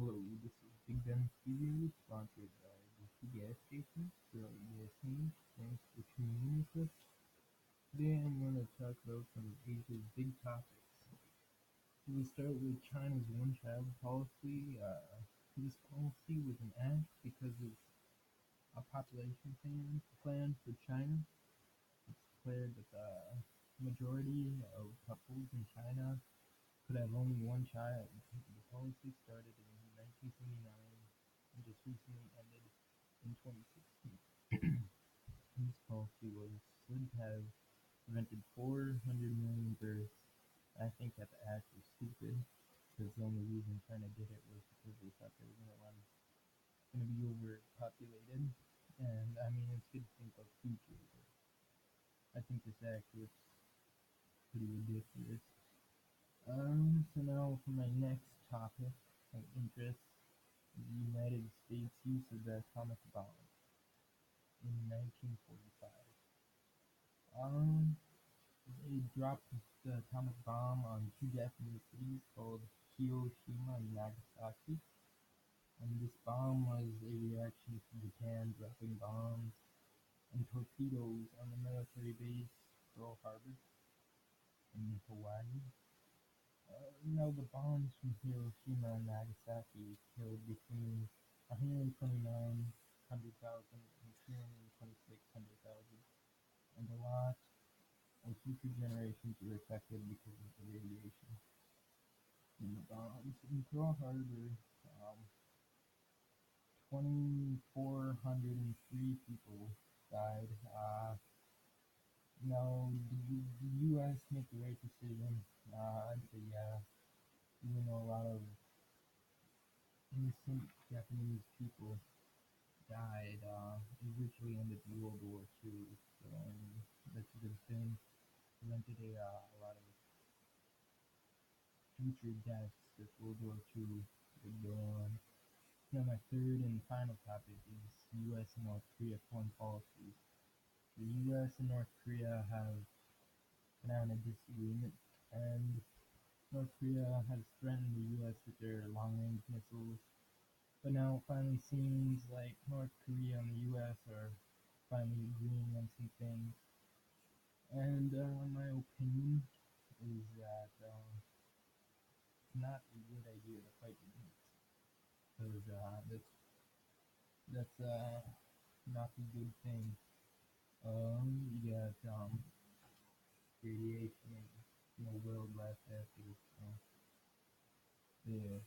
Hello, this is Big Ben Studios, sponsored by the gas station, Shirley Yasmin. Thanks for tuning in with us. Today I'm going to talk about some of Asia's big topics. We'll start with China's one-child policy. Uh, this policy was an act because it's a population plan, plan for China. It's declared that the majority of couples in China could have only one child. The policy started in 1979 and just recently ended in 2016. this policy was said to have prevented 400 million births. I think that the act was stupid because the only reason China did it was because they thought they were going to run, going to be overpopulated. And I mean, it's good to think of the future, I think this act was pretty ridiculous. Um, so now for my next topic of interest, the United States use of the atomic bomb in 1945. Um, they dropped the atomic bomb on two Japanese cities called Hiroshima and Nagasaki. And this bomb was a reaction to Japan dropping bombs and torpedoes on the military base Pearl Harbor in Hawaii. Now, the bombs from Hiroshima and Nagasaki killed between 129,000 and 226,000, and a lot of future generations were affected because of the radiation in the bombs. In Pearl Harbor, um, 2,403 people died. Uh, now, did the U.S. make the right decision? Uh, I'd say yeah. Even though a lot of innocent Japanese people died, uh, it virtually ended World War II. So um, that's a good thing. Prevented a, uh, a lot of future deaths if World War II would go on. Now my third and final topic is U.S. and North Korea foreign policies. The U.S. and North Korea have on a disagreement, and North Korea has threatened the U.S. with their long-range missiles. But now it finally seems like North Korea and the U.S. are finally agreeing on some things. And uh, my opinion is that uh, it's not a good idea to fight the against, because uh, that's that's uh, not a good thing. Um, got um, radiation no world left after this. So, yeah.